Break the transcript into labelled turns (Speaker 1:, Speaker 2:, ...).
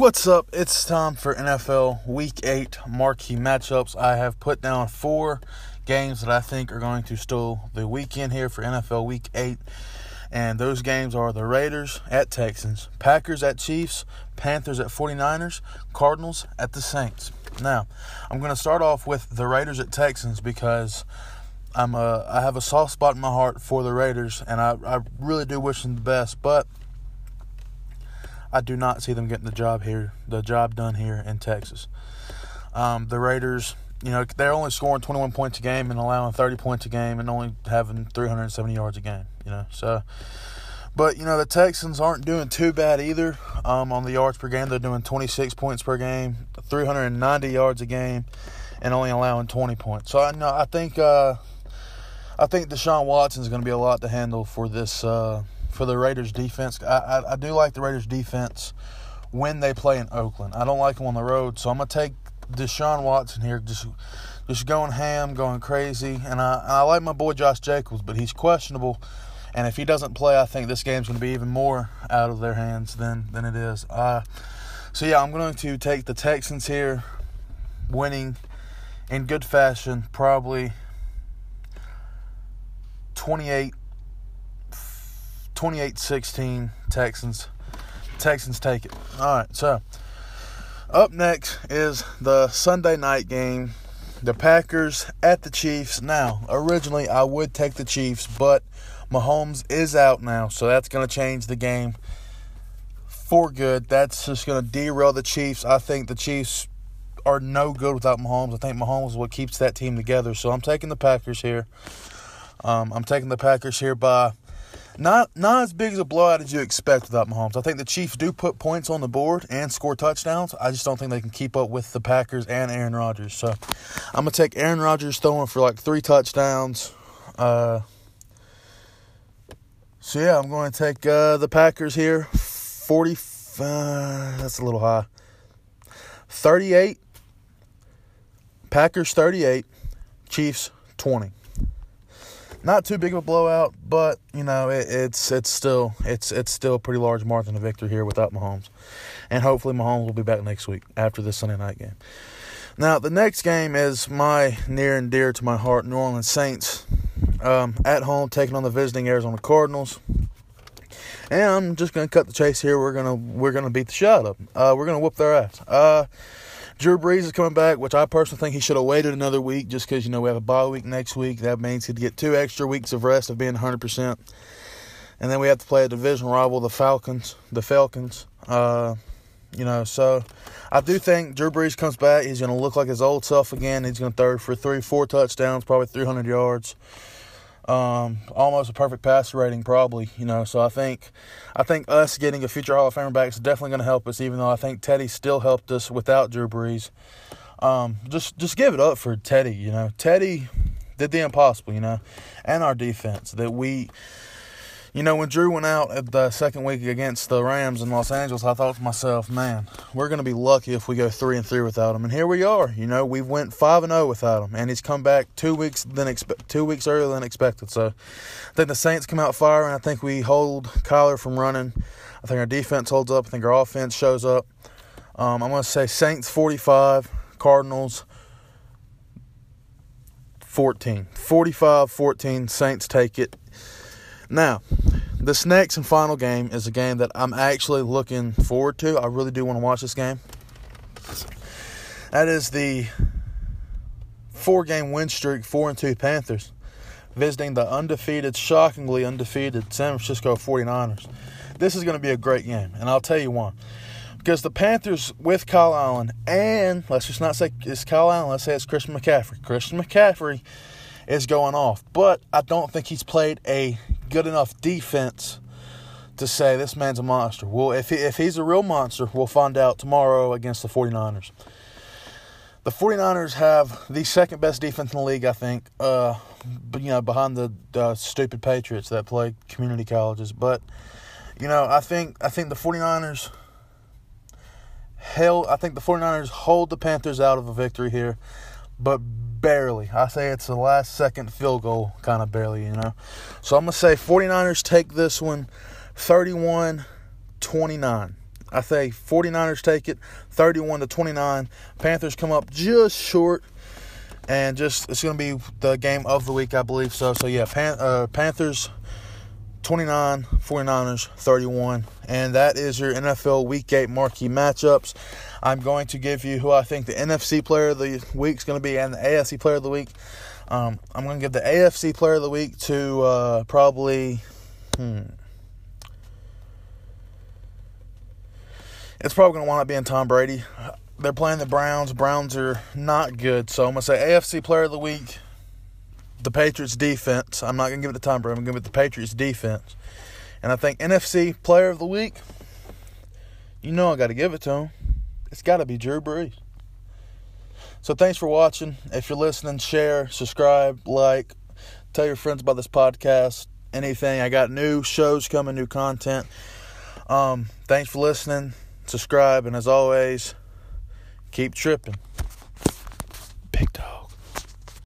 Speaker 1: What's up? It's time for NFL Week 8 marquee matchups. I have put down four games that I think are going to steal the weekend here for NFL Week 8. And those games are the Raiders at Texans, Packers at Chiefs, Panthers at 49ers, Cardinals at the Saints. Now, I'm going to start off with the Raiders at Texans because I'm a, I have a soft spot in my heart for the Raiders, and I, I really do wish them the best. But I do not see them getting the job here, the job done here in Texas. Um, the Raiders, you know, they're only scoring 21 points a game and allowing 30 points a game and only having 370 yards a game. You know, so. But you know the Texans aren't doing too bad either. Um, on the yards per game, they're doing 26 points per game, 390 yards a game, and only allowing 20 points. So I know I think uh, I think Deshaun Watson is going to be a lot to handle for this uh, for the Raiders defense. I, I, I do like the Raiders defense when they play in Oakland. I don't like them on the road, so I'm gonna take Deshaun Watson here, just just going ham, going crazy. And I I like my boy Josh Jacobs, but he's questionable. And if he doesn't play, I think this game's going to be even more out of their hands than than it is. Uh, so yeah, I'm going to take the Texans here, winning in good fashion, probably 28 28-16 Texans. Texans take it. All right, so up next is the Sunday night game. The Packers at the Chiefs. Now, originally I would take the Chiefs, but Mahomes is out now, so that's going to change the game for good. That's just going to derail the Chiefs. I think the Chiefs are no good without Mahomes. I think Mahomes is what keeps that team together. So I'm taking the Packers here. Um, I'm taking the Packers here by not not as big as a blowout as you expect without Mahomes. I think the Chiefs do put points on the board and score touchdowns. I just don't think they can keep up with the Packers and Aaron Rodgers. So I'm gonna take Aaron Rodgers throwing for like three touchdowns. Uh, so yeah, I'm going to take uh, the Packers here. Forty. Uh, that's a little high. Thirty-eight. Packers thirty-eight. Chiefs twenty not too big of a blowout, but you know it, it's it's still it's it's still a pretty large margin of victory here without Mahomes, and hopefully Mahomes will be back next week after this Sunday night game. Now the next game is my near and dear to my heart, New Orleans Saints, um, at home taking on the visiting Arizona Cardinals. And I'm just gonna cut the chase here. We're gonna we're gonna beat the shit them. Uh, we're gonna whoop their ass. Uh, Drew Brees is coming back, which I personally think he should have waited another week just because, you know, we have a bye week next week. That means he'd get two extra weeks of rest of being 100%. And then we have to play a division rival, the Falcons. The Falcons. Uh, you know, so I do think Drew Brees comes back. He's going to look like his old self again. He's going to throw for three, four touchdowns, probably 300 yards um, almost a perfect passer rating, probably. You know, so I think, I think us getting a future Hall of Famer back is definitely going to help us. Even though I think Teddy still helped us without Drew Brees. Um, just, just give it up for Teddy. You know, Teddy did the impossible. You know, and our defense that we you know, when Drew went out at the second week against the Rams in Los Angeles, I thought to myself, man, we're going to be lucky if we go three and three without him. And here we are. You know, we went five and zero oh without him, and he's come back two weeks than expe- two weeks earlier than expected. So, I think the Saints come out firing. I think we hold Kyler from running. I think our defense holds up. I think our offense shows up. Um, I'm going to say Saints 45, Cardinals 14. 45 14, Saints take it. Now, this next and final game is a game that I'm actually looking forward to. I really do want to watch this game. That is the four game win streak, four and two Panthers, visiting the undefeated, shockingly undefeated San Francisco 49ers. This is going to be a great game, and I'll tell you why. Because the Panthers with Kyle Allen, and let's just not say it's Kyle Allen, let's say it's Christian McCaffrey. Christian McCaffrey is going off, but I don't think he's played a good enough defense to say this man's a monster. Well, if, he, if he's a real monster, we'll find out tomorrow against the 49ers. The 49ers have the second best defense in the league, I think, uh, you know, behind the uh, stupid Patriots that play community colleges. But, you know, I think I think the 49ers hell, I think the 49ers hold the Panthers out of a victory here, but barely. I say it's the last second field goal, kind of barely, you know. So I'm going to say 49ers take this one 31 29. I say 49ers take it 31 to 29. Panthers come up just short. And just it's going to be the game of the week, I believe so. So yeah, Pan, uh, Panthers 29, 49ers 31. And that is your NFL Week 8 marquee matchups. I'm going to give you who I think the NFC player of the week is going to be and the AFC player of the week. Um, I'm going to give the AFC player of the week to uh, probably. Hmm, it's probably going to wind up being Tom Brady. They're playing the Browns. Browns are not good. So I'm going to say AFC player of the week, the Patriots defense. I'm not going to give it to Tom Brady. I'm going to give it the Patriots defense. And I think NFC player of the week, you know I got to give it to him. It's got to be Drew Brees. So thanks for watching. If you're listening, share, subscribe, like, tell your friends about this podcast, anything. I got new shows coming, new content. Um, thanks for listening. Subscribe, and as always, keep tripping.